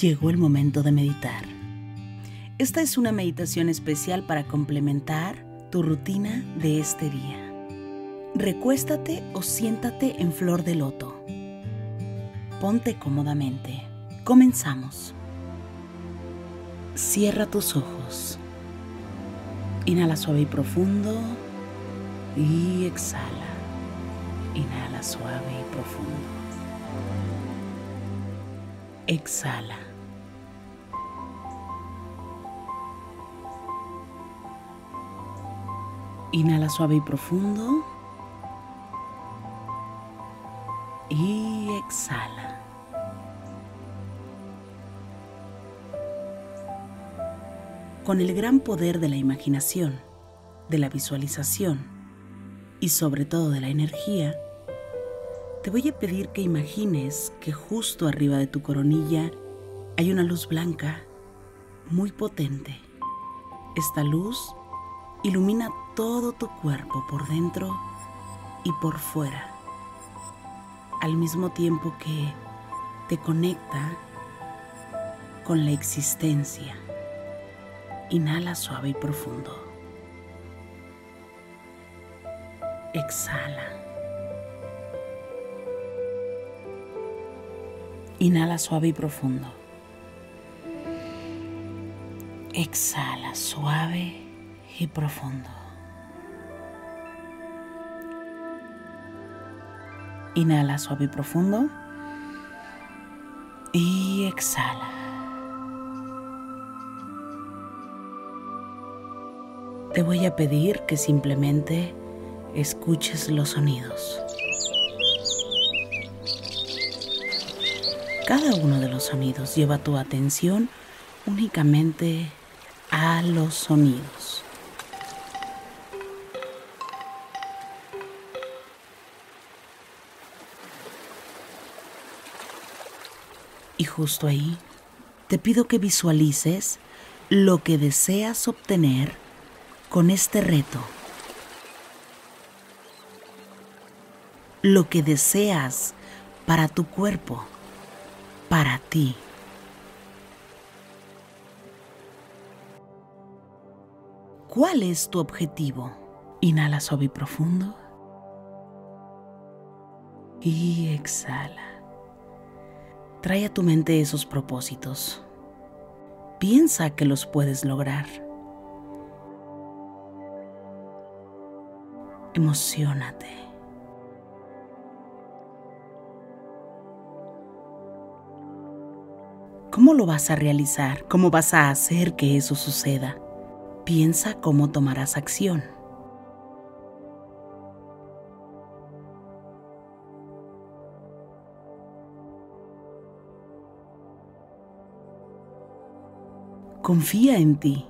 Llegó el momento de meditar. Esta es una meditación especial para complementar tu rutina de este día. Recuéstate o siéntate en flor de loto. Ponte cómodamente. Comenzamos. Cierra tus ojos. Inhala suave y profundo y exhala. Inhala suave y profundo. Exhala. Inhala suave y profundo. Con el gran poder de la imaginación, de la visualización y sobre todo de la energía, te voy a pedir que imagines que justo arriba de tu coronilla hay una luz blanca muy potente. Esta luz ilumina todo tu cuerpo por dentro y por fuera, al mismo tiempo que te conecta con la existencia. Inhala suave y profundo. Exhala. Inhala suave y profundo. Exhala suave y profundo. Inhala suave y profundo. Y exhala. Te voy a pedir que simplemente escuches los sonidos. Cada uno de los sonidos lleva tu atención únicamente a los sonidos. Y justo ahí te pido que visualices lo que deseas obtener con este reto. Lo que deseas para tu cuerpo, para ti. ¿Cuál es tu objetivo? Inhala suave y profundo. Y exhala. Trae a tu mente esos propósitos. Piensa que los puedes lograr. Emocionate. ¿Cómo lo vas a realizar? ¿Cómo vas a hacer que eso suceda? Piensa cómo tomarás acción. Confía en ti.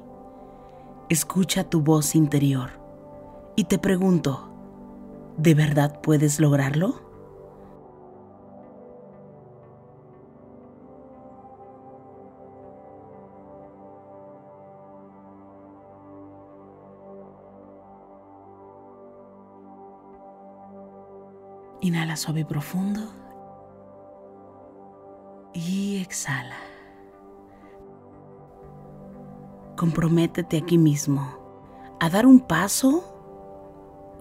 Escucha tu voz interior. Y te pregunto, ¿de verdad puedes lograrlo? Inhala suave y profundo. Y exhala. Comprométete aquí mismo a dar un paso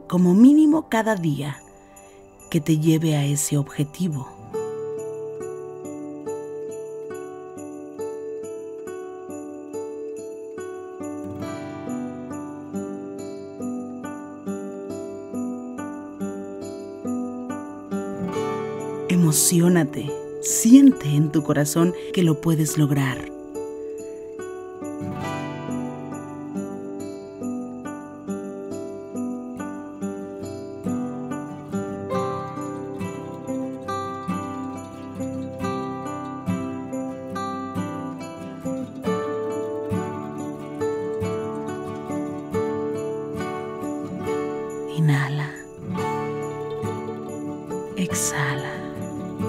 como mínimo cada día que te lleve a ese objetivo. Emocionate, siente en tu corazón que lo puedes lograr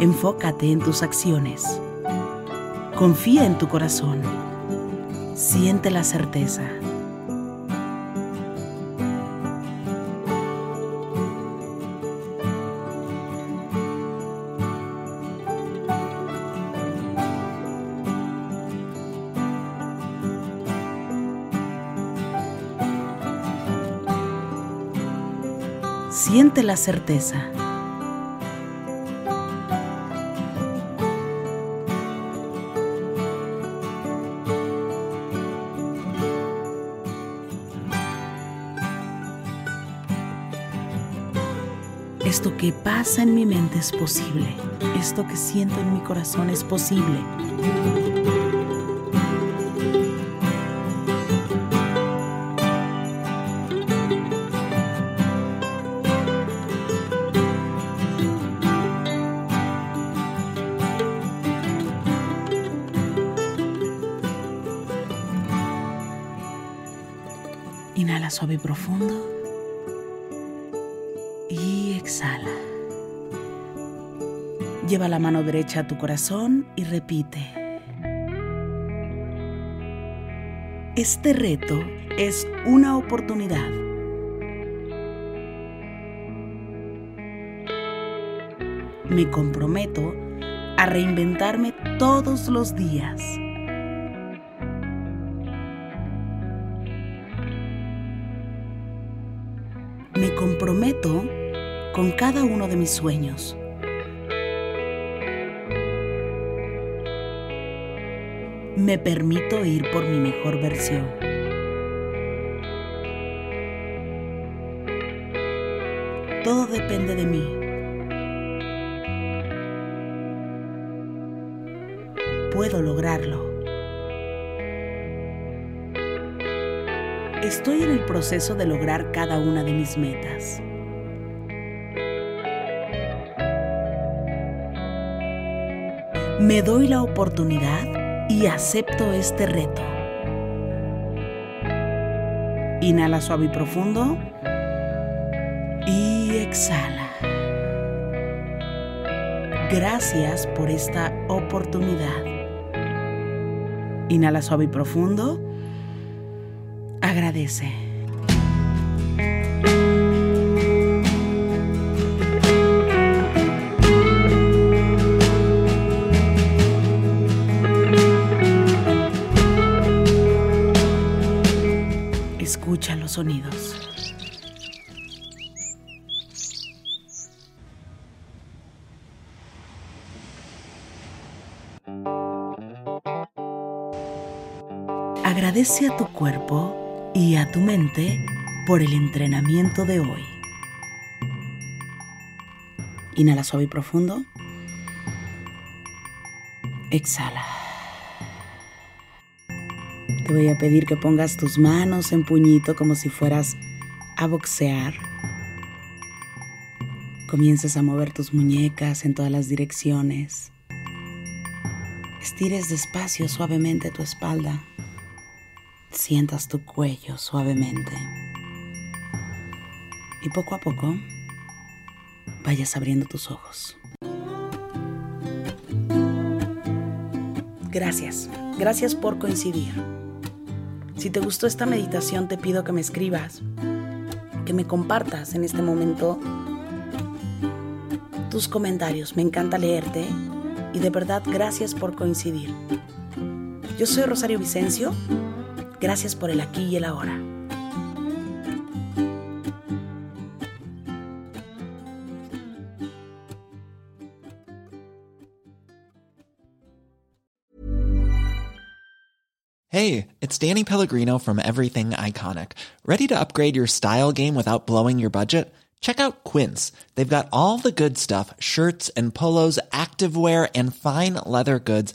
Enfócate en tus acciones. Confía en tu corazón. Siente la certeza. Siente la certeza. Esto que pasa en mi mente es posible. Esto que siento en mi corazón es posible. Inhala suave y profundo. Lleva la mano derecha a tu corazón y repite. Este reto es una oportunidad. Me comprometo a reinventarme todos los días. Me comprometo con cada uno de mis sueños. Me permito ir por mi mejor versión. Todo depende de mí. Puedo lograrlo. Estoy en el proceso de lograr cada una de mis metas. Me doy la oportunidad y acepto este reto. Inhala suave y profundo. Y exhala. Gracias por esta oportunidad. Inhala suave y profundo. Agradece. Agradece a tu cuerpo y a tu mente por el entrenamiento de hoy. Inhala suave y profundo. Exhala. Te voy a pedir que pongas tus manos en puñito como si fueras a boxear. Comiences a mover tus muñecas en todas las direcciones. Estires despacio suavemente tu espalda. Sientas tu cuello suavemente. Y poco a poco vayas abriendo tus ojos. Gracias, gracias por coincidir. Si te gustó esta meditación te pido que me escribas, que me compartas en este momento tus comentarios. Me encanta leerte y de verdad gracias por coincidir. Yo soy Rosario Vicencio. Gracias por el aquí y el ahora. Hey, it's Danny Pellegrino from Everything Iconic. Ready to upgrade your style game without blowing your budget? Check out Quince. They've got all the good stuff shirts and polos, activewear, and fine leather goods,